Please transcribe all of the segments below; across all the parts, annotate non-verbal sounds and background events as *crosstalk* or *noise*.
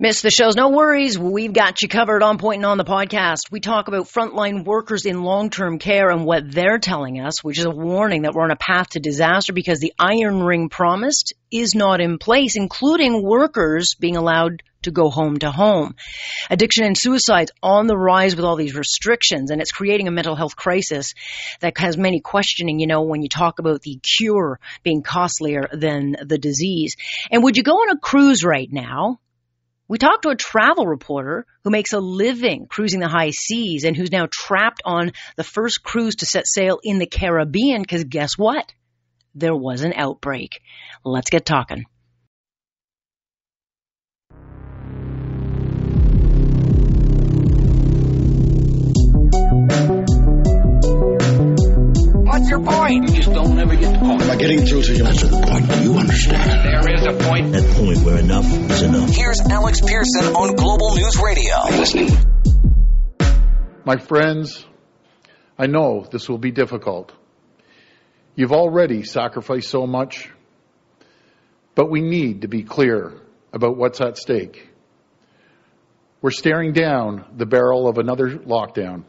Miss the shows? No worries. We've got you covered on Point and on the podcast. We talk about frontline workers in long-term care and what they're telling us, which is a warning that we're on a path to disaster because the iron ring promised is not in place, including workers being allowed to go home to home. Addiction and suicides on the rise with all these restrictions, and it's creating a mental health crisis that has many questioning, you know, when you talk about the cure being costlier than the disease. And would you go on a cruise right now? We talked to a travel reporter who makes a living cruising the high seas and who's now trapped on the first cruise to set sail in the Caribbean because guess what? There was an outbreak. Let's get talking. Your point? You just don't ever get the point. Am I getting through to you? That's the point. Do you understand? There is a point. That point where enough is enough. Here's Alex Pierson on Global News Radio. Are you listening? My friends, I know this will be difficult. You've already sacrificed so much, but we need to be clear about what's at stake. We're staring down the barrel of another lockdown.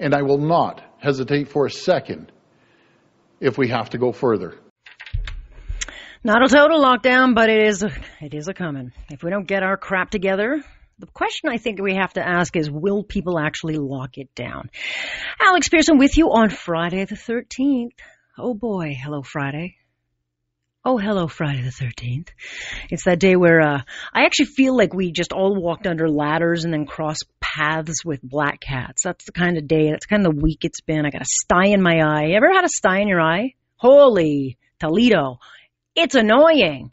And I will not hesitate for a second if we have to go further. Not a total lockdown, but it is it is a coming. If we don't get our crap together, the question I think we have to ask is, will people actually lock it down? Alex Pierson with you on Friday the 13th. Oh boy, hello Friday. Oh, hello, Friday the 13th. It's that day where, uh, I actually feel like we just all walked under ladders and then crossed paths with black cats. That's the kind of day, that's kind of the week it's been. I got a sty in my eye. Ever had a sty in your eye? Holy Toledo. It's annoying.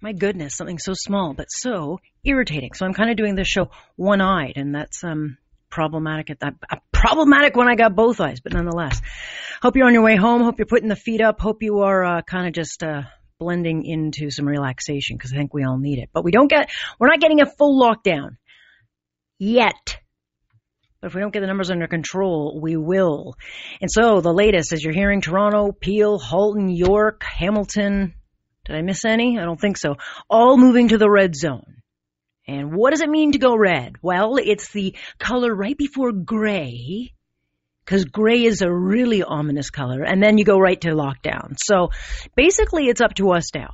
My goodness, something so small, but so irritating. So I'm kind of doing this show one-eyed and that's, um, problematic at that, uh, problematic when I got both eyes, but nonetheless. Hope you're on your way home. Hope you're putting the feet up. Hope you are, uh, kind of just, uh, blending into some relaxation because I think we all need it. But we don't get, we're not getting a full lockdown yet. But if we don't get the numbers under control, we will. And so the latest, as you're hearing, Toronto, Peel, Halton, York, Hamilton. Did I miss any? I don't think so. All moving to the red zone. And what does it mean to go red? Well, it's the color right before gray, because gray is a really ominous color, and then you go right to lockdown. So basically, it's up to us now.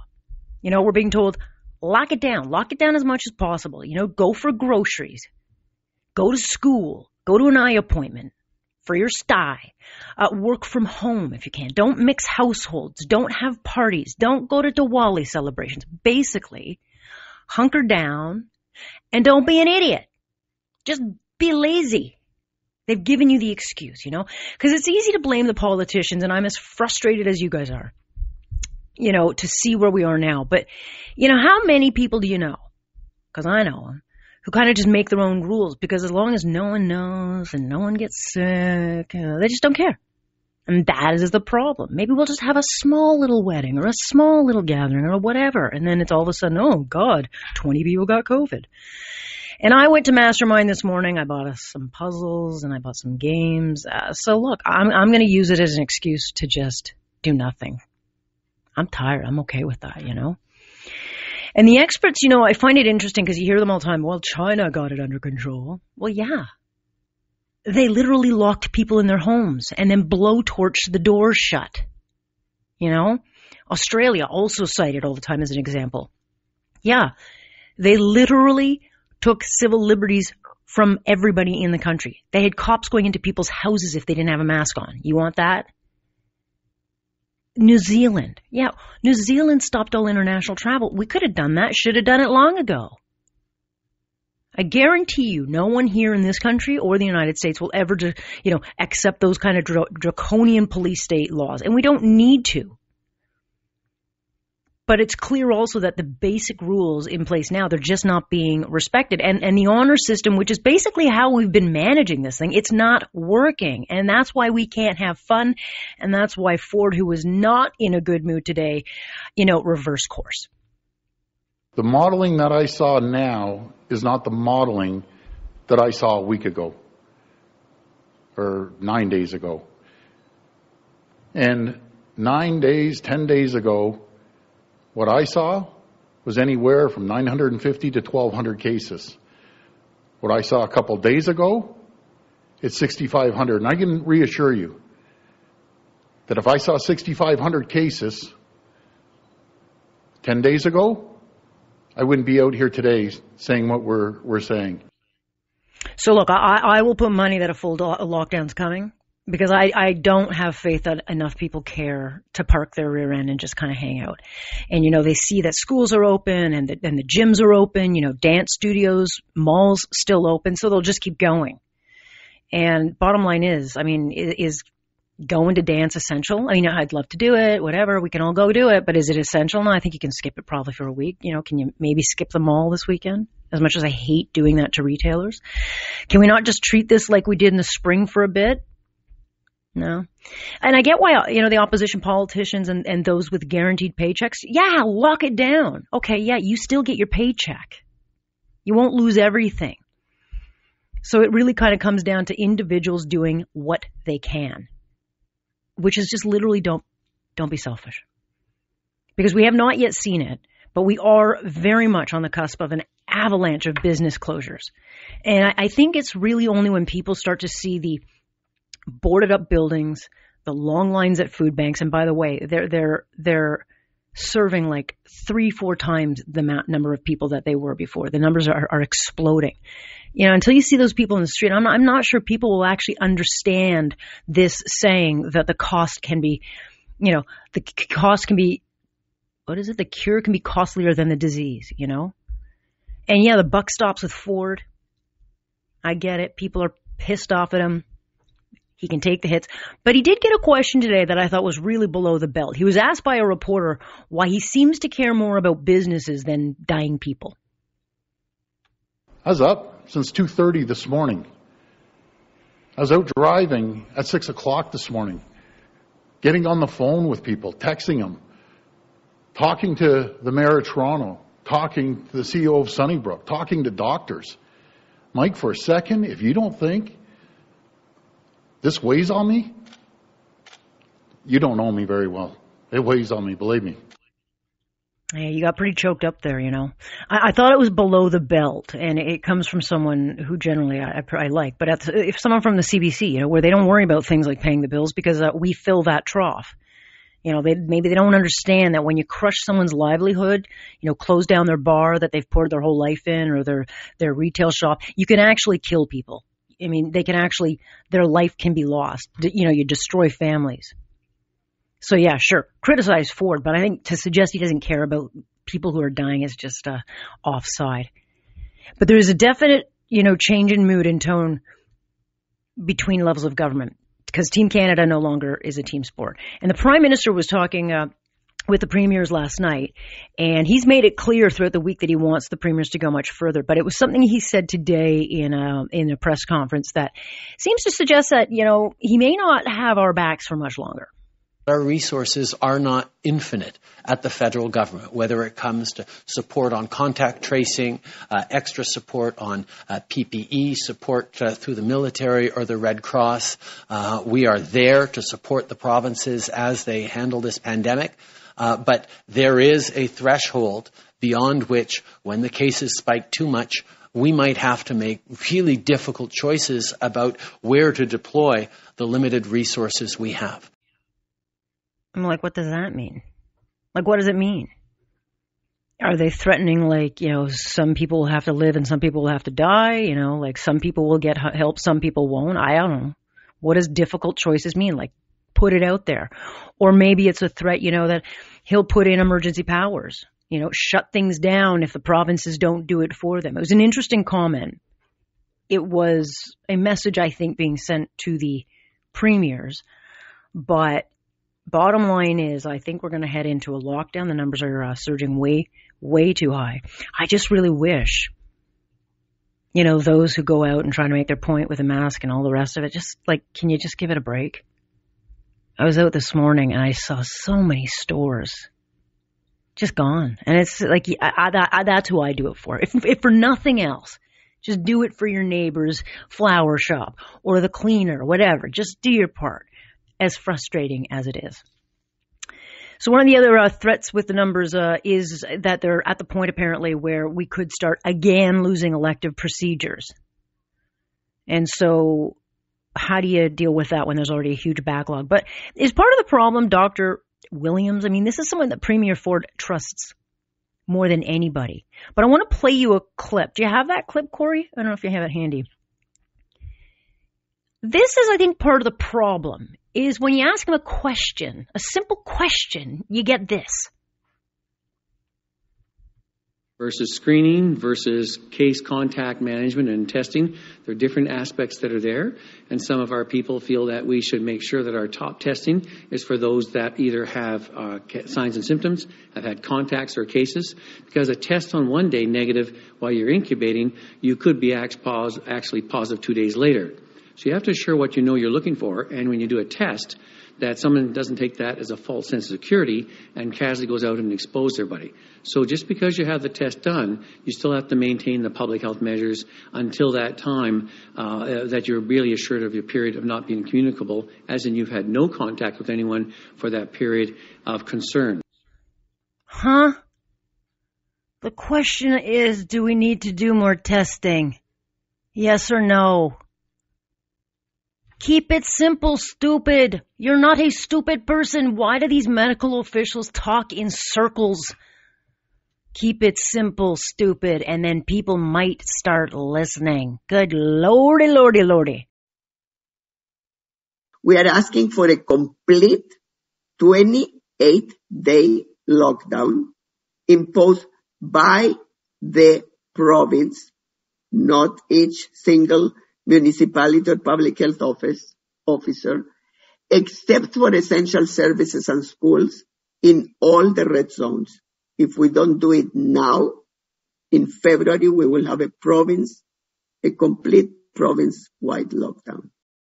You know, we're being told, lock it down, lock it down as much as possible. You know, go for groceries, go to school, go to an eye appointment for your sty, uh, work from home if you can. Don't mix households, don't have parties, don't go to Diwali celebrations. Basically, hunker down and don't be an idiot. Just be lazy. They've given you the excuse, you know? Because it's easy to blame the politicians, and I'm as frustrated as you guys are, you know, to see where we are now. But, you know, how many people do you know? Because I know them. Who kind of just make their own rules because as long as no one knows and no one gets sick, they just don't care. And that is the problem. Maybe we'll just have a small little wedding or a small little gathering or whatever. And then it's all of a sudden, oh God, 20 people got COVID. And I went to Mastermind this morning. I bought us some puzzles and I bought some games. Uh, so look, I'm, I'm going to use it as an excuse to just do nothing. I'm tired. I'm okay with that, you know? And the experts, you know, I find it interesting because you hear them all the time. Well, China got it under control. Well, yeah. They literally locked people in their homes and then blowtorched the doors shut. You know? Australia also cited all the time as an example. Yeah. They literally took civil liberties from everybody in the country. They had cops going into people's houses if they didn't have a mask on. You want that? New Zealand. Yeah, New Zealand stopped all international travel. We could have done that, should have done it long ago. I guarantee you, no one here in this country or the United States will ever, you know, accept those kind of draconian police state laws, and we don't need to. But it's clear also that the basic rules in place now, they're just not being respected. And, and the honor system, which is basically how we've been managing this thing, it's not working. And that's why we can't have fun. And that's why Ford, who was not in a good mood today, you know, reverse course. The modeling that I saw now is not the modeling that I saw a week ago or nine days ago. And nine days, ten days ago, what I saw was anywhere from 950 to 1,200 cases. What I saw a couple days ago, it's 6,500. And I can reassure you that if I saw 6,500 cases 10 days ago, I wouldn't be out here today saying what we're, we're saying. So look, I, I will put money that a full do- lockdown's coming because I, I don't have faith that enough people care to park their rear end and just kind of hang out. And you know, they see that schools are open and the, and the gyms are open, you know, dance studios, malls still open, so they'll just keep going. And bottom line is, I mean, is going to dance essential? I mean, I'd love to do it, whatever. We can all go do it, but is it essential? No, I think you can skip it probably for a week. You know, can you maybe skip the mall this weekend? As much as I hate doing that to retailers, can we not just treat this like we did in the spring for a bit? No. And I get why, you know, the opposition politicians and, and those with guaranteed paychecks, yeah, lock it down. Okay, yeah, you still get your paycheck. You won't lose everything. So it really kind of comes down to individuals doing what they can which is just literally don't don't be selfish. Because we have not yet seen it, but we are very much on the cusp of an avalanche of business closures. And I, I think it's really only when people start to see the boarded up buildings, the long lines at food banks, and by the way, they're they're they're serving like three, four times the amount, number of people that they were before. The numbers are, are exploding. You know, until you see those people in the street, I'm not, I'm not sure people will actually understand this saying that the cost can be, you know, the cost can be, what is it? The cure can be costlier than the disease, you know? And yeah, the buck stops with Ford. I get it. People are pissed off at him. He can take the hits. But he did get a question today that I thought was really below the belt. He was asked by a reporter why he seems to care more about businesses than dying people. I was up since 2.30 this morning. I was out driving at 6 o'clock this morning, getting on the phone with people, texting them, talking to the mayor of Toronto, talking to the CEO of Sunnybrook, talking to doctors. Mike, for a second, if you don't think this weighs on me? You don't know me very well. It weighs on me, believe me. Yeah, you got pretty choked up there, you know. I, I thought it was below the belt, and it comes from someone who generally I, I like. But if someone from the CBC, you know, where they don't worry about things like paying the bills because uh, we fill that trough. You know, they maybe they don't understand that when you crush someone's livelihood, you know, close down their bar that they've poured their whole life in or their their retail shop, you can actually kill people. I mean, they can actually, their life can be lost. You know, you destroy families. So yeah, sure, criticize Ford, but I think to suggest he doesn't care about people who are dying is just uh, offside. But there is a definite, you know, change in mood and tone between levels of government because Team Canada no longer is a team sport. And the Prime Minister was talking uh, with the premiers last night, and he's made it clear throughout the week that he wants the premiers to go much further. But it was something he said today in a in a press conference that seems to suggest that you know he may not have our backs for much longer. Our resources are not infinite at the federal government, whether it comes to support on contact tracing, uh, extra support on uh, PPE, support uh, through the military or the Red Cross. Uh, we are there to support the provinces as they handle this pandemic. Uh, but there is a threshold beyond which, when the cases spike too much, we might have to make really difficult choices about where to deploy the limited resources we have. I'm like, what does that mean? Like, what does it mean? Are they threatening, like, you know, some people will have to live and some people will have to die? You know, like some people will get help, some people won't? I don't know. What does difficult choices mean? Like, put it out there. Or maybe it's a threat, you know, that he'll put in emergency powers, you know, shut things down if the provinces don't do it for them. It was an interesting comment. It was a message, I think, being sent to the premiers. But bottom line is, I think we're going to head into a lockdown. The numbers are uh, surging way, way too high. I just really wish you know, those who go out and try to make their point with a mask and all the rest of it, just like, can you just give it a break? I was out this morning and I saw so many stores just gone. And it's like, I, I, I, that's who I do it for. If, if for nothing else, just do it for your neighbor's flower shop or the cleaner, whatever. Just do your part, as frustrating as it is. So one of the other uh, threats with the numbers uh, is that they're at the point apparently where we could start again losing elective procedures. And so how do you deal with that when there's already a huge backlog? But is part of the problem Dr. Williams? I mean, this is someone that Premier Ford trusts more than anybody. But I want to play you a clip. Do you have that clip, Corey? I don't know if you have it handy. This is, I think, part of the problem is when you ask him a question, a simple question, you get this. Versus screening versus case contact management and testing. There are different aspects that are there. And some of our people feel that we should make sure that our top testing is for those that either have uh, signs and symptoms, have had contacts or cases. Because a test on one day negative while you're incubating, you could be actually positive two days later. So you have to assure what you know you're looking for, and when you do a test, that someone doesn't take that as a false sense of security and casually goes out and exposes everybody. So just because you have the test done, you still have to maintain the public health measures until that time uh, that you're really assured of your period of not being communicable, as in you've had no contact with anyone for that period of concern. Huh? The question is, do we need to do more testing? Yes or no? Keep it simple, stupid. You're not a stupid person. Why do these medical officials talk in circles? Keep it simple, stupid, and then people might start listening. Good lordy, lordy, lordy. We are asking for a complete 28 day lockdown imposed by the province, not each single municipality or public health office officer, except for essential services and schools in all the red zones. If we don't do it now, in February, we will have a province, a complete province-wide lockdown.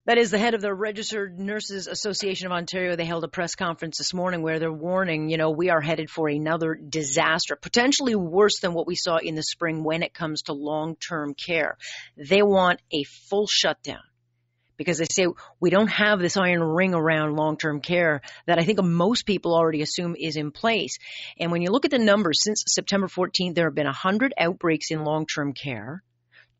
That is the head of the Registered Nurses Association of Ontario. They held a press conference this morning where they're warning, you know, we are headed for another disaster, potentially worse than what we saw in the spring when it comes to long term care. They want a full shutdown because they say we don't have this iron ring around long term care that I think most people already assume is in place. And when you look at the numbers since September 14th, there have been 100 outbreaks in long term care.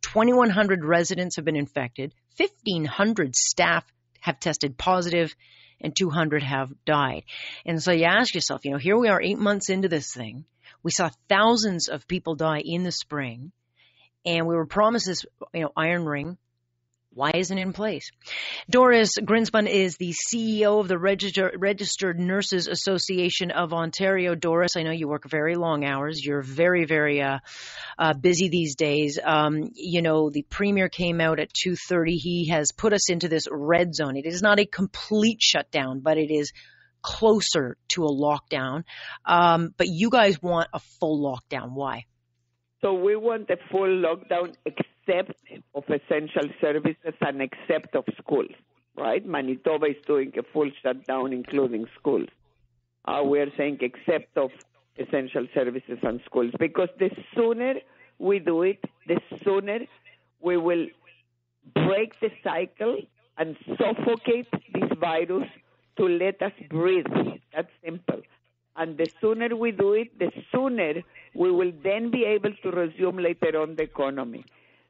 2,100 residents have been infected, 1,500 staff have tested positive, and 200 have died. And so you ask yourself, you know, here we are eight months into this thing. We saw thousands of people die in the spring, and we were promised this, you know, iron ring why isn't it in place? Doris Grinspun is the CEO of the Register- Registered Nurses Association of Ontario. Doris, I know you work very long hours. You're very, very uh, uh, busy these days. Um, you know, the premier came out at 2:30. He has put us into this red zone. It is not a complete shutdown, but it is closer to a lockdown. Um, but you guys want a full lockdown. Why? So we want a full lockdown except of essential services and except of schools, right? Manitoba is doing a full shutdown, including schools. Uh, we are saying except of essential services and schools because the sooner we do it, the sooner we will break the cycle and suffocate this virus to let us breathe. That's simple. And the sooner we do it, the sooner we will then be able to resume later on the economy.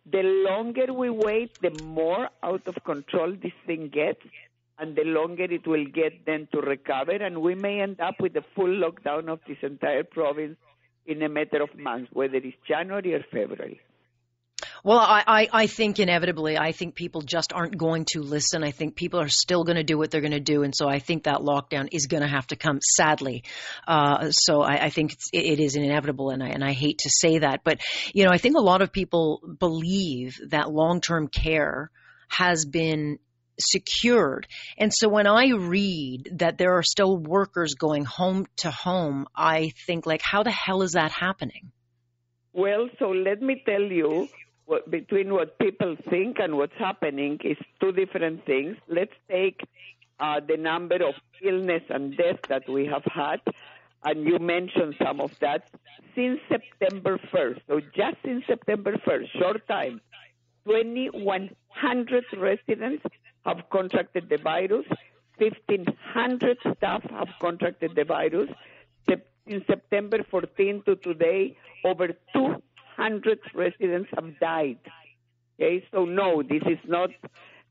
The longer we wait, the more out of control this thing gets, and the longer it will get then to recover. And we may end up with a full lockdown of this entire province in a matter of months, whether it's January or February. Well, I, I, I think inevitably, I think people just aren't going to listen. I think people are still going to do what they're going to do. And so I think that lockdown is going to have to come, sadly. Uh, so I, I think it's, it is inevitable. And I, and I hate to say that. But, you know, I think a lot of people believe that long term care has been secured. And so when I read that there are still workers going home to home, I think like, how the hell is that happening? Well, so let me tell you, what, between what people think and what's happening is two different things. Let's take uh, the number of illness and death that we have had, and you mentioned some of that since September 1st. So just in September 1st, short time, 2,100 residents have contracted the virus. 1,500 staff have contracted the virus. In September 14 to today, over 200 residents have died. Okay, so no, this is not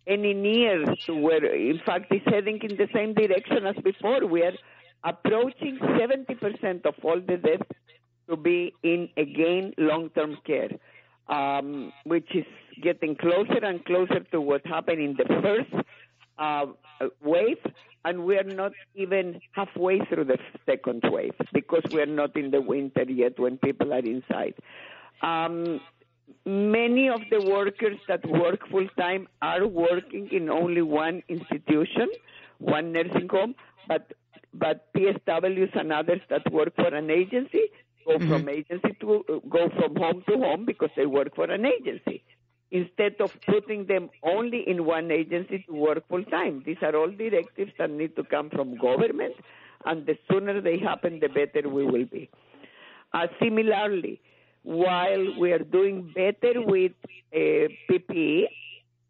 any near to where, in fact, it's heading in the same direction as before. We are approaching 70% of all the deaths to be in again long-term care, um, which is getting closer and closer to what happened in the first uh, wave, and we are not even halfway through the second wave because we are not in the winter yet when people are inside. Um, many of the workers that work full time are working in only one institution, one nursing home, but but PSWs and others that work for an agency go from agency to go from home to home because they work for an agency instead of putting them only in one agency to work full time. These are all directives that need to come from government, and the sooner they happen, the better we will be. Uh, similarly, while we are doing better with uh, PPE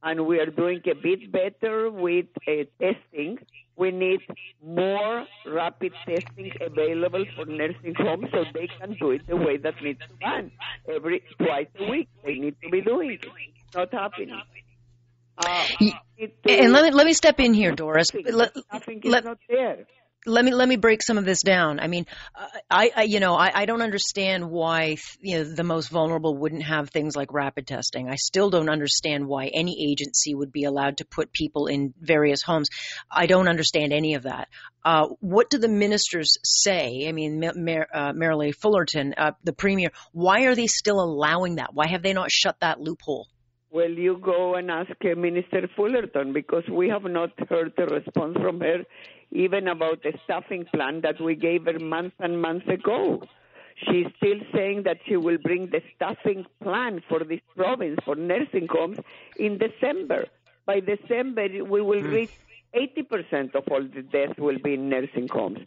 and we are doing a bit better with uh, testing, we need more rapid testing available for nursing homes so they can do it the way that needs to be done. Every twice a week, they need to be doing it. It's not happening. Uh, And let me let me step in here, Doris. Let, let- not there. Let me let me break some of this down. I mean, I, I you know I, I don't understand why you know the most vulnerable wouldn't have things like rapid testing. I still don't understand why any agency would be allowed to put people in various homes. I don't understand any of that. Uh, what do the ministers say? I mean, Ma- Mar- uh, Fullerton, uh, the premier, why are they still allowing that? Why have they not shut that loophole? Well, you go and ask uh, Minister Fullerton because we have not heard a response from her even about the staffing plan that we gave her months and months ago. She's still saying that she will bring the staffing plan for this province for nursing homes in December. By December, we will hmm. reach 80% of all the deaths will be in nursing homes.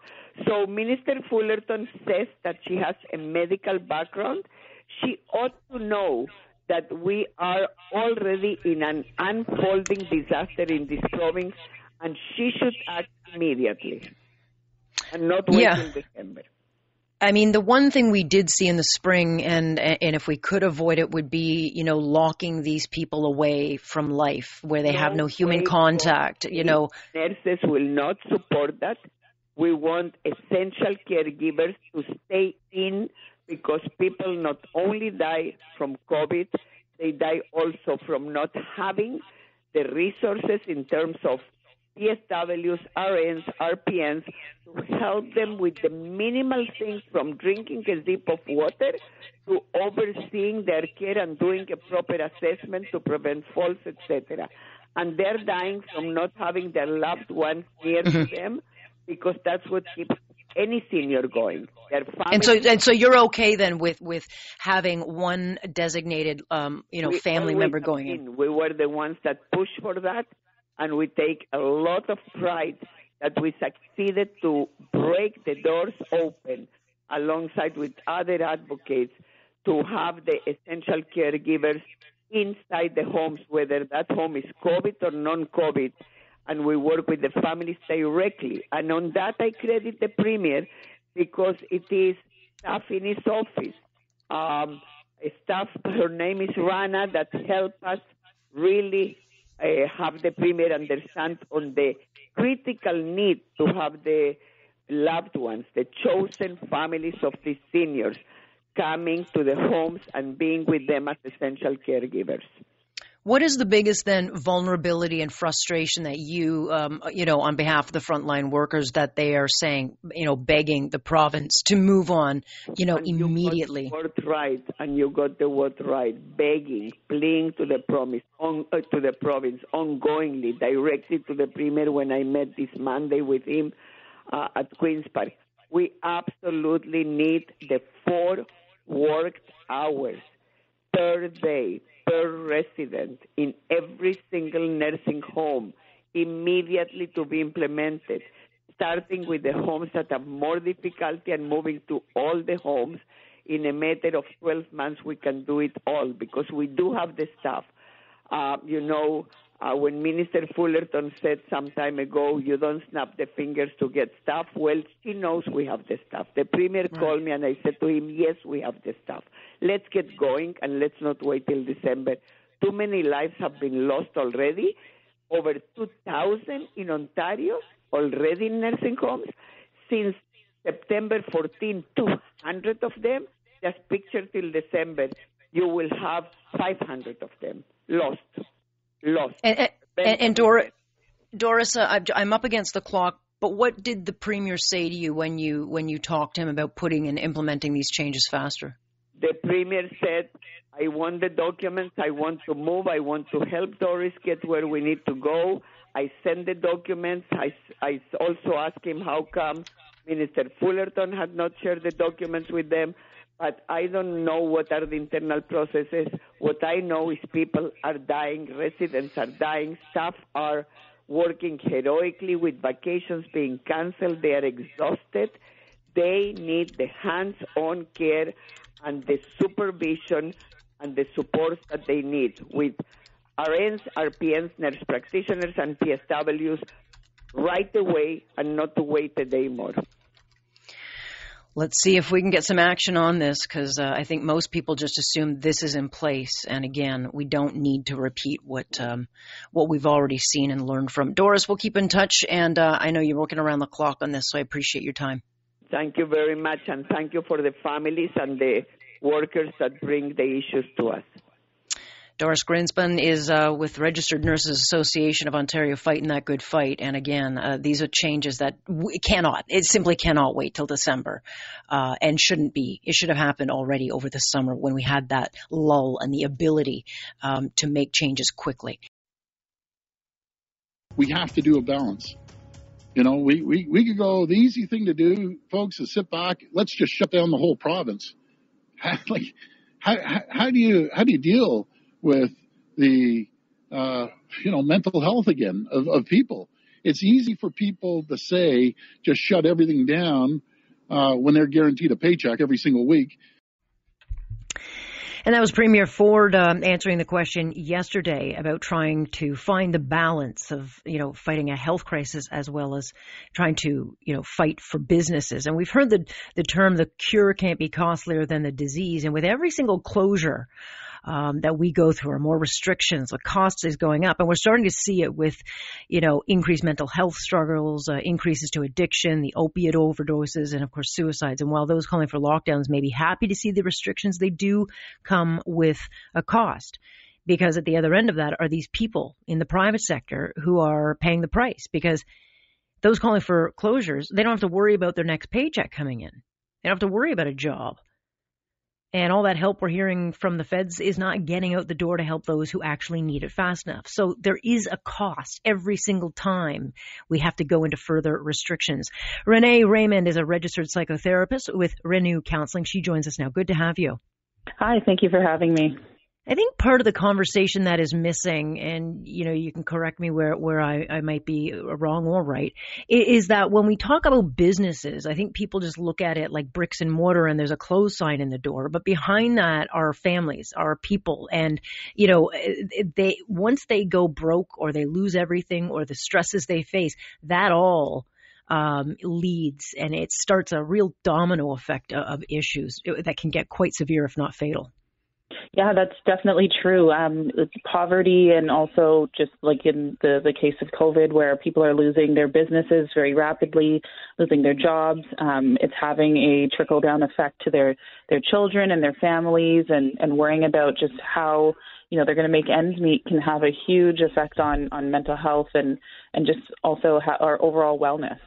So Minister Fullerton says that she has a medical background. She ought to know that we are already in an unfolding disaster in this province, and she should act immediately and not wait Yeah. till December. I mean, the one thing we did see in the spring, and and if we could avoid it, would be you know locking these people away from life, where they have no human contact. You know, nurses will not support that. We want essential caregivers to stay in because people not only die from COVID, they die also from not having the resources in terms of PSWs, RNs, RPNs to help them with the minimal things from drinking a sip of water to overseeing their care and doing a proper assessment to prevent falls, etc. And they're dying from not having their loved ones near to them because that's what keeps any senior going. And so and so you're okay then with with having one designated um you know we family member going in. We were the ones that pushed for that, and we take a lot of pride that we succeeded to break the doors open alongside with other advocates to have the essential caregivers inside the homes, whether that home is COVID or non-COVID, and we work with the families directly. And on that, I credit the premier because it is staff in his office, um, staff. Her name is Rana that helped us really uh, have the premier understand on the critical need to have the loved ones, the chosen families of these seniors, coming to the homes and being with them as essential caregivers. What is the biggest then vulnerability and frustration that you, um, you know, on behalf of the frontline workers that they are saying, you know, begging the province to move on, you know, And you got immediately? the word right, and you got the word right. Begging, pleading to the promise, on, uh, to the province, ongoingly, directly to the premier. When I met this Monday with him uh, at Queens Park, we absolutely need the four worked hours per day per resident in every single nursing home immediately to be implemented, starting with the homes that have more difficulty and moving to all the homes. In a matter of 12 months, we can do it all because we do have the staff. Uh, you know, Uh, when Minister Fullerton said some time ago, you don't snap the fingers to get stuff, well, she knows we have the stuff. The Premier right. called me and I said to him, yes, we have the stuff. Let's get going and let's not wait till December. Too many lives have been lost already. Over 2,000 in Ontario already in nursing homes. Since September 14, 200 of them. Just picture till December, you will have 500 of them lost. Lost. And, and, and Dor- Doris, uh, I'm up against the clock. But what did the premier say to you when you when you talked to him about putting and implementing these changes faster? The premier said, "I want the documents. I want to move. I want to help Doris get where we need to go. I send the documents. I, I also asked him how come Minister Fullerton had not shared the documents with them. But I don't know what are the internal processes. What I know is people are dying, residents are dying, staff are working heroically with vacations being canceled. They are exhausted. They need the hands on care and the supervision and the support that they need with RNs, RPNs, nurse practitioners, and PSWs right away and not to wait a day more. Let's see if we can get some action on this because uh, I think most people just assume this is in place. And again, we don't need to repeat what um, what we've already seen and learned from. Doris, we'll keep in touch, and uh, I know you're working around the clock on this, so I appreciate your time. Thank you very much, and thank you for the families and the workers that bring the issues to us. Doris Grinspun is uh, with Registered Nurses Association of Ontario fighting that good fight. And again, uh, these are changes that we cannot, it simply cannot wait till December uh, and shouldn't be. It should have happened already over the summer when we had that lull and the ability um, to make changes quickly. We have to do a balance. You know, we, we, we could go, the easy thing to do, folks, is sit back. Let's just shut down the whole province. *laughs* like, how, how, how do you, how do you deal with the uh, you know mental health again of, of, people. It's easy for people to say just shut everything down uh, when they're guaranteed a paycheck every single week. And that was Premier Ford um, answering the question yesterday about trying to find the balance of, you know, fighting a health crisis as well as trying to, you know, fight for businesses. And we've heard the the term the cure can't be costlier than the disease. And with every single closure um, that we go through, or more restrictions, the cost is going up, and we're starting to see it with, you know, increased mental health struggles, uh, increases to addiction, the opiate overdoses, and of course suicides. And while those calling for lockdowns may be happy to see the restrictions, they do come with a cost because at the other end of that are these people in the private sector who are paying the price because those calling for closures, they don't have to worry about their next paycheck coming in. They don't have to worry about a job. And all that help we're hearing from the feds is not getting out the door to help those who actually need it fast enough. So there is a cost every single time we have to go into further restrictions. Renee Raymond is a registered psychotherapist with Renew Counseling. She joins us now. Good to have you. Hi, thank you for having me. I think part of the conversation that is missing, and you know, you can correct me where where I, I might be wrong or right, is that when we talk about businesses, I think people just look at it like bricks and mortar, and there's a close sign in the door. But behind that are families, are people, and you know, eh, eh, they once they go broke or they lose everything or the stresses they face, that all um, leads, and it starts a real domino effect of issues eh, that can get quite severe, if not fatal. Yeah, that's definitely true. Um, poverty and also just like in the, the case of COVID, where people are losing their businesses very rapidly, losing their jobs. Um, it's having a trickle down effect to their, their children and their families and, and worrying about just how, you know, they're going to make ends meet can have a huge effect on, on mental health and, and just also ha- our overall wellness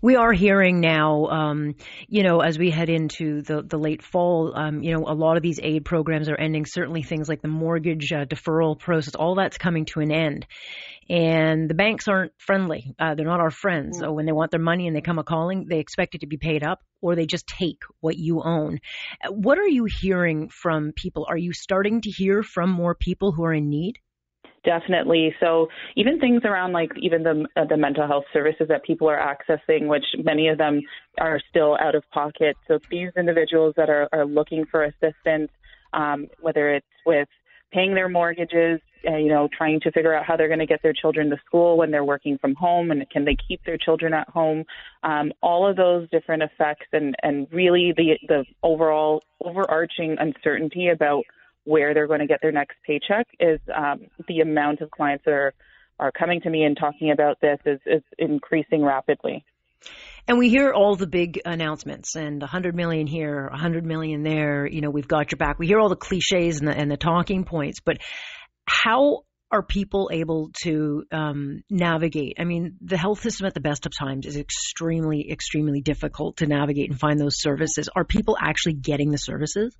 we are hearing now, um, you know, as we head into the, the late fall, um, you know, a lot of these aid programs are ending. Certainly things like the mortgage uh, deferral process, all that's coming to an end. And the banks aren't friendly. Uh, they're not our friends. So when they want their money and they come a calling, they expect it to be paid up or they just take what you own. What are you hearing from people? Are you starting to hear from more people who are in need? Definitely. So even things around like even the uh, the mental health services that people are accessing, which many of them are still out of pocket. So these individuals that are, are looking for assistance, um, whether it's with paying their mortgages, uh, you know, trying to figure out how they're going to get their children to school when they're working from home, and can they keep their children at home? Um, all of those different effects, and and really the the overall overarching uncertainty about where they're going to get their next paycheck is um, the amount of clients that are are coming to me and talking about this is, is increasing rapidly. And we hear all the big announcements and 100 million here, 100 million there, you know, we've got your back. We hear all the cliches and the, and the talking points, but how are people able to um, navigate? I mean, the health system at the best of times is extremely, extremely difficult to navigate and find those services. Are people actually getting the services?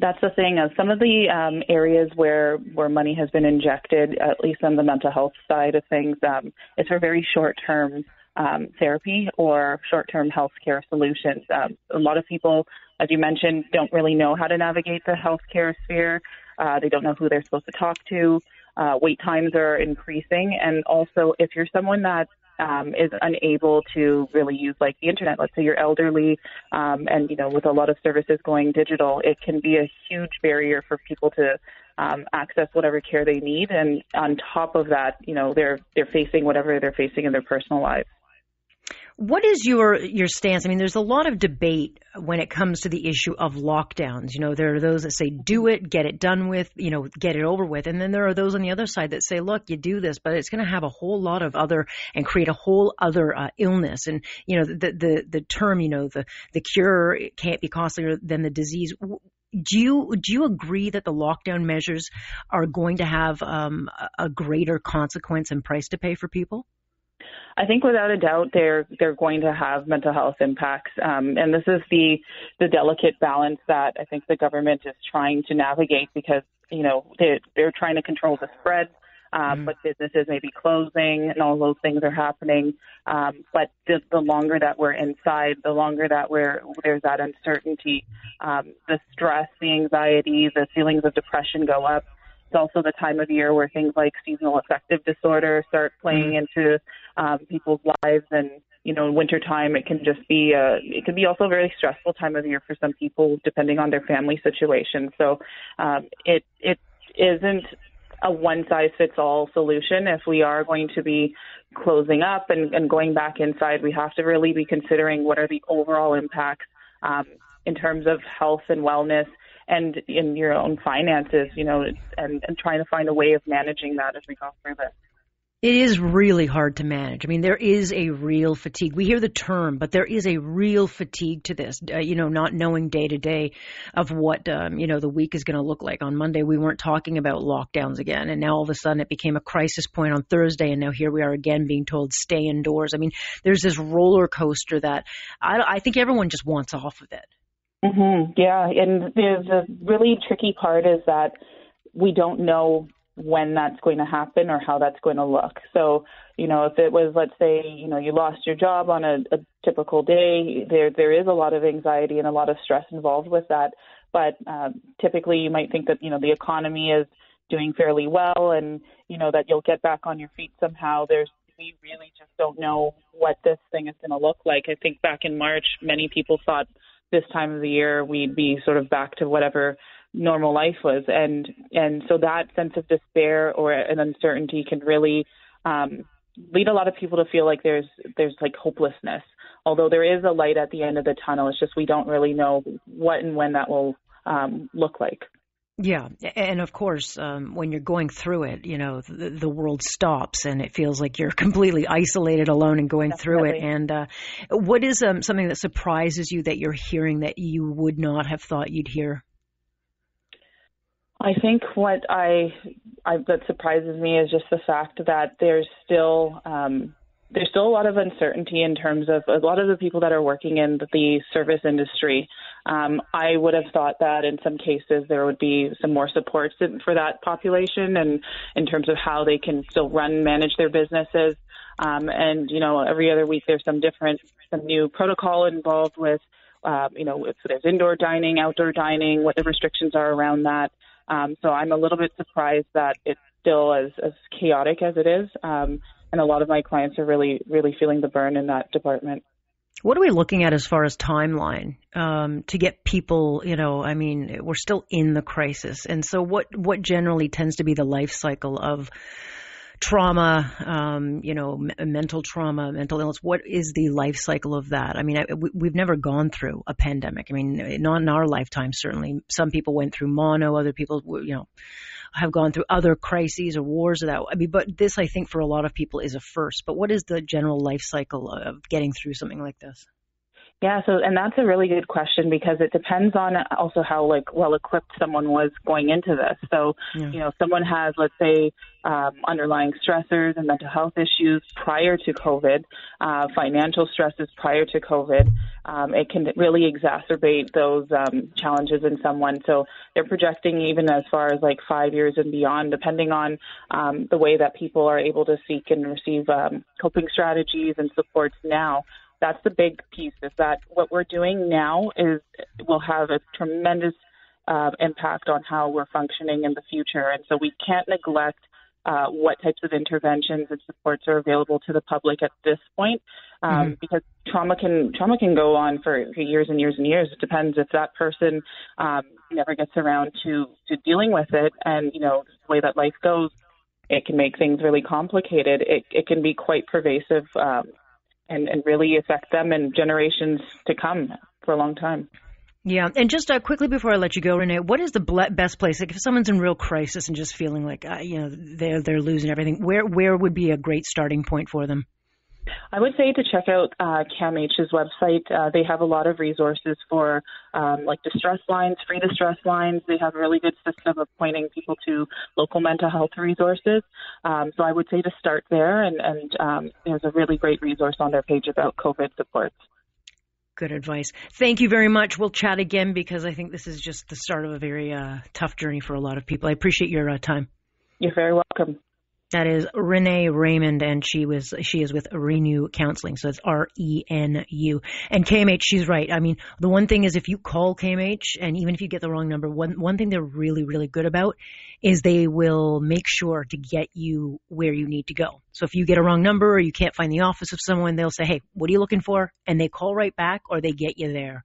That's the thing. Uh, some of the um, areas where where money has been injected, at least on the mental health side of things, um, is for very short term um, therapy or short-term healthcare solutions. Um, a lot of people, as you mentioned, don't really know how to navigate the healthcare sphere. Uh, they don't know who they're supposed to talk to. Uh, wait times are increasing, and also if you're someone that um, is unable to really use like the internet. Let's say you're elderly, um, and you know, with a lot of services going digital, it can be a huge barrier for people to um, access whatever care they need. And on top of that, you know, they're they're facing whatever they're facing in their personal lives. What is your your stance? I mean, there's a lot of debate when it comes to the issue of lockdowns. You know, there are those that say do it, get it done with, you know, get it over with, and then there are those on the other side that say, look, you do this, but it's going to have a whole lot of other and create a whole other uh, illness. And you know, the the the term, you know, the the cure can't be costlier than the disease. Do you do you agree that the lockdown measures are going to have um, a greater consequence and price to pay for people? I think without a doubt they're they're going to have mental health impacts, um, and this is the the delicate balance that I think the government is trying to navigate because you know they they're trying to control the spread. Um, mm But businesses may be closing and all those things are happening. Um, but the, the longer that we're inside, the longer that we're there's that uncertainty, um, the stress, the anxiety, the feelings of depression go up. It's also the time of year where things like seasonal affective disorder start playing mm-hmm. into um, people's lives, and you know, in wintertime it can just be a, it can be also a very stressful time of year for some people, depending on their family situation. So um, it it isn't a one size fits all solution. If we are going to be closing up and, and going back inside, we have to really be considering what are the overall impacts um, in terms of health and wellness and in your own finances, you know, and, and trying to find a way of managing that as we go through this. It is really hard to manage. I mean, there is a real fatigue. We hear the term, but there is a real fatigue to this. Uh, you know, not knowing day to day of what um, you know the week is going to look like. On Monday, we weren't talking about lockdowns again, and now all of a sudden it became a crisis point on Thursday, and now here we are again being told stay indoors. I mean, there's this roller coaster that I, I think everyone just wants off of it. Mm-hmm. Yeah, and the the really tricky part is that we don't know when that's going to happen or how that's going to look. So, you know, if it was, let's say, you know, you lost your job on a, a typical day, there there is a lot of anxiety and a lot of stress involved with that. But um, typically, you might think that you know the economy is doing fairly well, and you know that you'll get back on your feet somehow. There's we really just don't know what this thing is going to look like. I think back in March, many people thought this time of the year we'd be sort of back to whatever normal life was. And and so that sense of despair or an uncertainty can really um lead a lot of people to feel like there's there's like hopelessness. Although there is a light at the end of the tunnel it's just we don't really know what and when that will um look like yeah, and of course, um, when you're going through it, you know, the, the, world stops and it feels like you're *laughs* completely isolated, alone, and going Definitely. through it. And uh, what is um, something that surprises you that you're hearing that you would not have thought you'd hear? I think what I, I that surprises me is just the fact that there's still um, there's still a lot of uncertainty in terms of a lot of the people that are working in the service industry. Um, I would have thought that in some cases there would be some more supports for that population and in terms of how they can still run, manage their businesses. Um, and, you know, every other week there's some different, some new protocol involved with, uh, you know, if there's indoor dining, outdoor dining, what the restrictions are around that. Um, so I'm a little bit surprised that it's still as, as chaotic as it is. Um, and a lot of my clients are really, really feeling the burn in that department. What are we looking at as far as timeline um, to get people? You know, I mean, we're still in the crisis, and so what? What generally tends to be the life cycle of trauma? Um, you know, m- mental trauma, mental illness. What is the life cycle of that? I mean, I, we, have never gone through a pandemic. I mean, not in our lifetime. Certainly, some people went through mono. Other people, you know, have gone through other crises or wars or that. I mean, but this, I think, for a lot of people is a first. But what is the general life cycle of getting through something like this? Yeah, so and that's a really good question because it depends on also how like well equipped someone was going into this. So, yeah. you know, someone has let's say um, underlying stressors and mental health issues prior to COVID, uh, financial stresses prior to COVID. Um, it can really exacerbate those um, challenges in someone. So they're projecting even as far as like five years and beyond, depending on um, the way that people are able to seek and receive um, coping strategies and supports now that's the big piece is that what we're doing now is will have a tremendous uh, impact on how we're functioning in the future. And so we can't neglect uh, what types of interventions and supports are available to the public at this point, um, mm-hmm. because trauma can trauma can go on for, for, years and years and years. It depends if that person um, never gets around to to dealing with it, and you know the way that life goes, it can make things really complicated. It it can be quite pervasive um, and, and really affect them and generations to come for a long time. Yeah, and just uh, quickly before I let you go, Renee, what is the best place? Like, if someone's in real crisis and just feeling like uh, you know they're they're losing everything, where where would be a great starting point for them? I would say to check out uh, CAMH's website. Uh, they have a lot of resources for um, like distress lines, free distress lines. They have a really good system of pointing people to local mental health resources. Um, so I would say to start there, and, and um, there's a really great resource on their page about COVID supports. Good advice. Thank you very much. We'll chat again because I think this is just the start of a very uh, tough journey for a lot of people. I appreciate your uh, time. You're very welcome. That is Renee Raymond, and she was she is with Renu Counseling, so it's R E N U. And CAMH, she's right. I mean, the one thing is if you call CAMH, and even if you get the wrong number, one one thing they're really really good about is they will make sure to get you where you need to go. So if you get a wrong number or you can't find the office of someone, they'll say, "Hey, what are you looking for?" and they call right back, or they get you there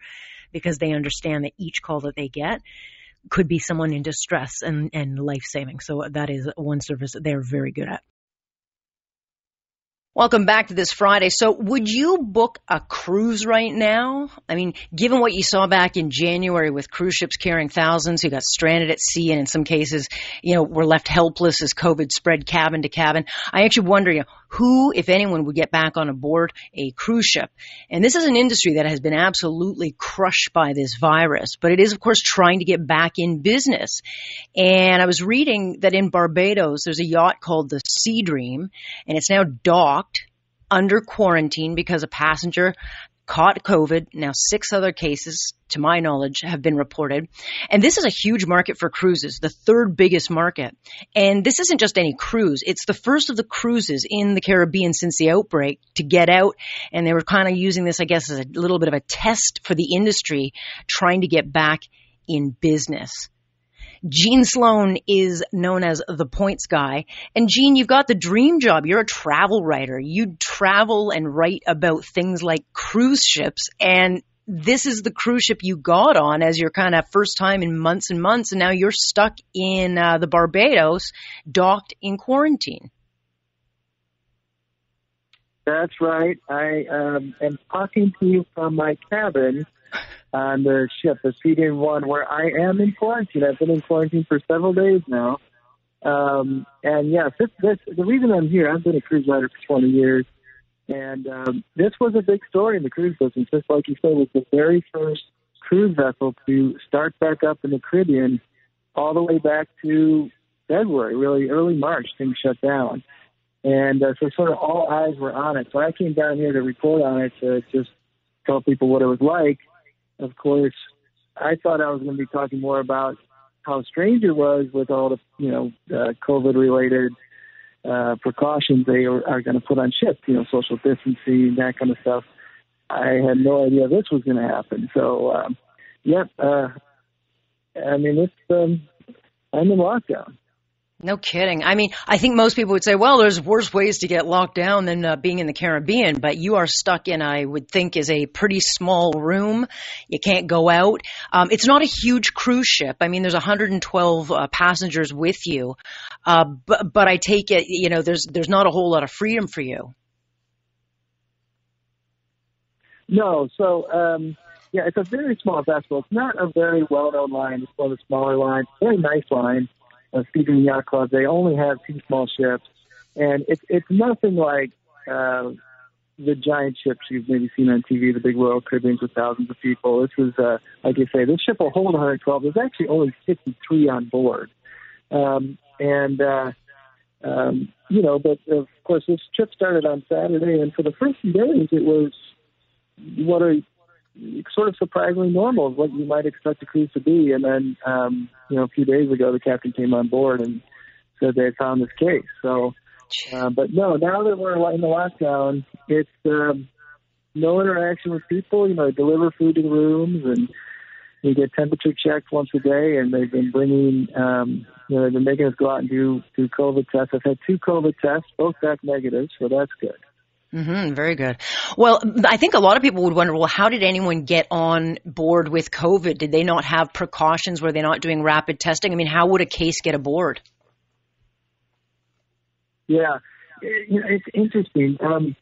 because they understand that each call that they get could be someone in distress and, and life saving. So that is one service they're very good at. Welcome back to this Friday. So, would you book a cruise right now? I mean, given what you saw back in January with cruise ships carrying thousands who got stranded at sea and in some cases, you know, were left helpless as COVID spread cabin to cabin, I actually wonder, you know, who, if anyone, would get back on board a cruise ship? And this is an industry that has been absolutely crushed by this virus, but it is, of course, trying to get back in business. And I was reading that in Barbados, there's a yacht called the Sea Dream, and it's now docked under quarantine because a passenger caught COVID. Now, six other cases, to my knowledge, have been reported. And this is a huge market for cruises, the third biggest market. And this isn't just any cruise. It's the first of the cruises in the Caribbean since the outbreak to get out. And they were kind of using this, I guess, as a little bit of a test for the industry trying to get back in business. Gene Sloan is known as the points guy. And Gene, you've got the dream job. You're a travel writer. You travel and write about things like cruise ships. And this is the cruise ship you got on as your kind of first time in months and months. And now you're stuck in uh, the Barbados, docked in quarantine. That's right. I um, am talking to you from my cabin *laughs* on the ship, the Dream One, where I am in quarantine. I've been in quarantine for several days now. Um, and yes, this, this, the reason I'm here, I've been a cruise writer for 20 years, and um, this was a big story in the cruise business. Just like you said, it was the very first cruise vessel to start back up in the Caribbean, all the way back to February, really early March, things shut down. And uh, so sort of all eyes were on it. So I came down here to report on it to just tell people what it was like of course, I thought I was going to be talking more about how strange it was with all the, you know, uh, COVID related uh, precautions they are, are going to put on ships, you know, social distancing, that kind of stuff. I had no idea this was going to happen. So, um, yep, uh, I mean, it's, um, I'm in lockdown. No kidding. I mean, I think most people would say, well, there's worse ways to get locked down than uh, being in the Caribbean, but you are stuck in, I would think, is a pretty small room. You can't go out. Um, it's not a huge cruise ship. I mean, there's 112 uh, passengers with you, uh, but, but I take it, you know, there's there's not a whole lot of freedom for you. No, so um, yeah, it's a very small vessel. It's not a very well-known line. It's one of the smaller lines. Very nice line uh, SeaDream Yacht Club, they only have two small ships, and it's it's nothing like uh, the giant ships you've maybe seen on TV, the big Royal Caribbeans with thousands of people. This is, uh, like you say, this ship will hold 112. There's actually only 53 on board, um, and uh, um, you know, but of course, this trip started on Saturday, and for the first few days, it was what are sort of surprisingly normal of what you might expect a cruise to be. And then, um, you know, a few days ago, the captain came on board and said they had found this case. So, uh, but no, now that we're in the lockdown, it's um, no interaction with people. You know, they deliver food to the rooms and we get temperature checked once a day. And they've been bringing, um, you know, they've been making us go out and do do COVID tests. I've had two COVID tests, both back negative, so that's good. Mm-hmm, very good. Well, I think a lot of people would wonder, well, how did anyone get on board with COVID? Did they not have precautions? Were they not doing rapid testing? I mean, how would a case get aboard? Yeah, you know, it's interesting. Um,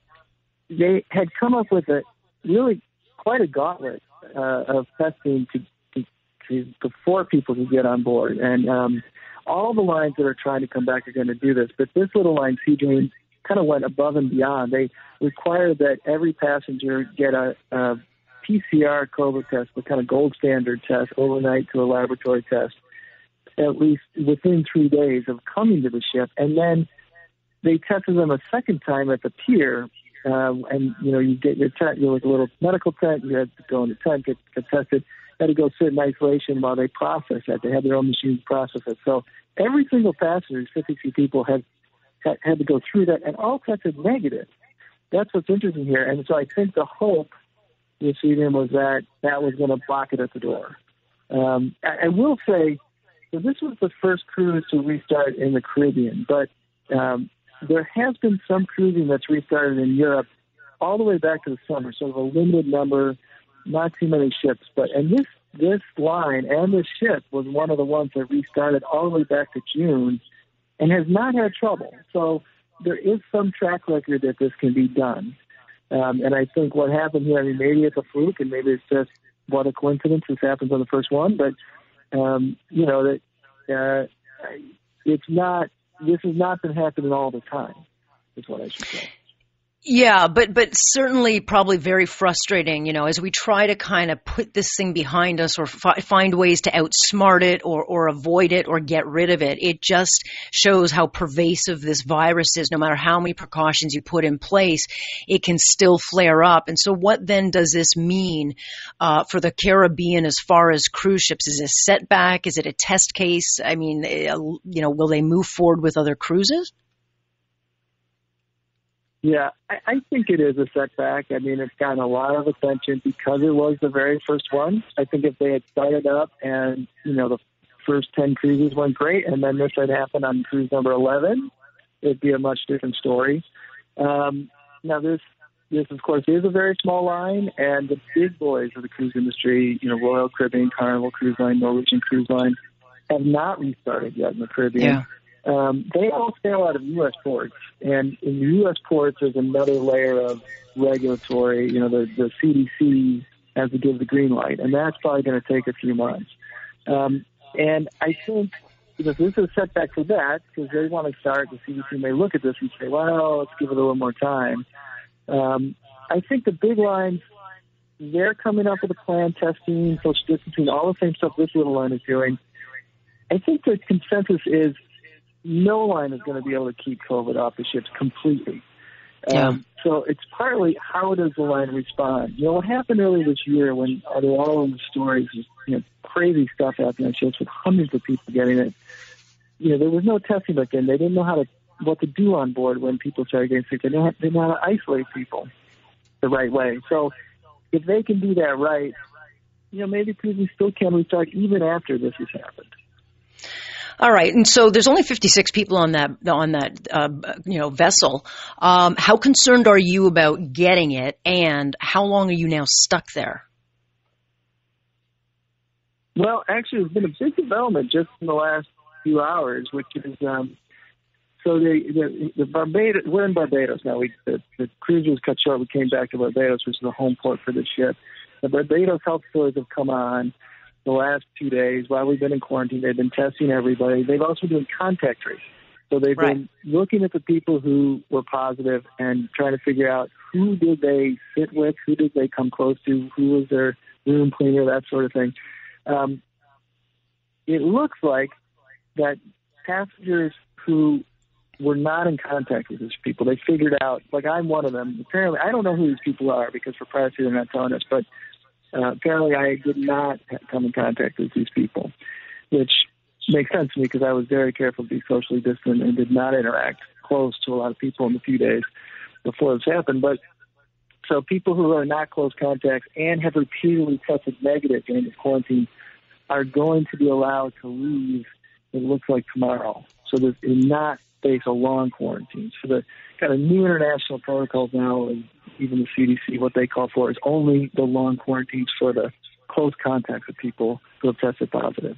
they had come up with a really quite a gauntlet uh, of testing to, to, to before people could get on board, and um, all the lines that are trying to come back are going to do this. But this little line, Seadream, kind of went above and beyond. They required that every passenger get a, a PCR COVID test, the kind of gold standard test, overnight to a laboratory test, at least within three days of coming to the ship, and then they tested them a second time at the pier. Um, and you know, you get your tent, you're like a little medical tent. You had to go in the tent, get, get tested. Had to go sit in isolation while they process that. They had their own machines process it. So every single passenger, 52 people, had had to go through that, and all tested negative. That's what's interesting here. And so I think the hope with SeaDream was that that was going to block it at the door. Um, I, I will say, so this was the first cruise to restart in the Caribbean, but um, there has been some cruising that's restarted in Europe all the way back to the summer, sort of a limited number, not too many ships. But and this this line and this ship was one of the ones that restarted all the way back to June and has not had trouble. So there is some track record that this can be done. Um, and I think what happened here, I mean, maybe it's a fluke and maybe it's just what a coincidence this happens on the first one, but, um, you know, that uh, it's not, this has not been happening all the time, is what I should say. Yeah, but but certainly probably very frustrating, you know, as we try to kind of put this thing behind us or fi- find ways to outsmart it or or avoid it or get rid of it. It just shows how pervasive this virus is. No matter how many precautions you put in place, it can still flare up. And so, what then does this mean uh, for the Caribbean as far as cruise ships? Is it a setback? Is it a test case? I mean, uh, you know, will they move forward with other cruises? Yeah, I, I think it is a setback. I mean, it's gotten a lot of attention because it was the very first one. I think if they had started up and, you know, the first 10 cruises went great and then this had happened on cruise number 11, it'd be a much different story. Um, now, this, this, of course, is a very small line, and the big boys of the cruise industry, you know, Royal Caribbean, Carnival Cruise Line, Norwegian Cruise Line, have not restarted yet in the Caribbean. Yeah. Um, they all sail out of U.S. ports, and in U.S. ports, there's another layer of regulatory. You know, the the CDC has to give the green light, and that's probably going to take a few months. Um, and I think you know, this is a setback for that because they want to start. The CDC may look at this and say, "Well, let's give it a little more time." Um, I think the big lines they're coming up with a plan, testing, social distancing, all the same stuff this little line is doing. I think the consensus is no line is going to be able to keep COVID off the ships completely. Yeah. Um, so it's partly how does the line respond? You know, what happened earlier this year when there were all those stories, you know, crazy stuff happening on ships with hundreds of people getting it. You know, there was no testing back then. They didn't know how to what to do on board when people started getting sick. They didn't, have, they didn't know how to isolate people the right way. So if they can do that right, you know, maybe cruising still can restart even after this has happened. All right, and so there's only 56 people on that on that uh, you know vessel. Um, how concerned are you about getting it, and how long are you now stuck there? Well, actually, there's been a big development just in the last few hours, which is um, so the, the the Barbados. We're in Barbados now. We the, the cruise was cut short. We came back to Barbados, which is the home port for the ship. The Barbados health stores have come on the last two days while we've been in quarantine. They've been testing everybody. They've also been doing contact tracing. So they've Right. been looking at the people who were positive and trying to figure out who did they sit with, who did they come close to, who was their room cleaner, that sort of thing. Um, it looks like that passengers who were not in contact with these people, they figured out, like I'm one of them. Apparently, I don't know who these people are because for privacy they're not telling us, but uh, apparently I did not come in contact with these people, which makes sense to me because I was very careful to be socially distant and did not interact close to a lot of people in the few days before this happened. But so people who are not close contacts and have repeatedly tested negative during this quarantine are going to be allowed to leave. It looks like tomorrow, so they do not face a long quarantine. So the kind of new international protocols now, and even the CDC, what they call for is only the long quarantines for the close contacts of people who have tested positive.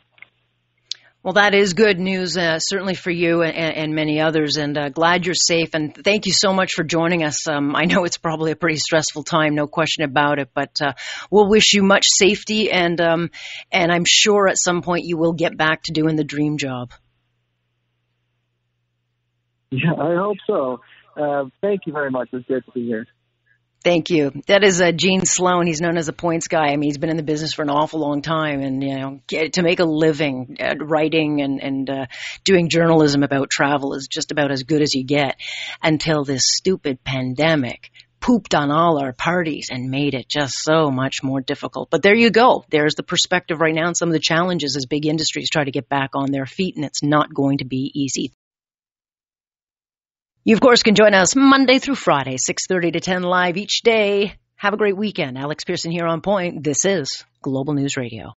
Well, that is good news, uh, certainly for you and, and many others, and uh, glad you're safe. And thank you so much for joining us. Um, I know it's probably a pretty stressful time, no question about it, but uh, we'll wish you much safety, and um, and I'm sure at some point you will get back to doing the dream job. Yeah, I hope so. Uh, thank you very much. It's good to be here. Thank you. That is uh, Gene Sloan. He's known as a points guy. I mean, he's been in the business for an awful long time, and you know, get, to make a living writing and and uh, doing journalism about travel is just about as good as you get. Until this stupid pandemic pooped on all our parties and made it just so much more difficult. But there you go. There's the perspective right now, and some of the challenges as big industries try to get back on their feet, and it's not going to be easy. You, of course, can join us Monday through Friday, 6.30 to 10 live each day. Have a great weekend. Alex Pierson here on point. This is Global News Radio.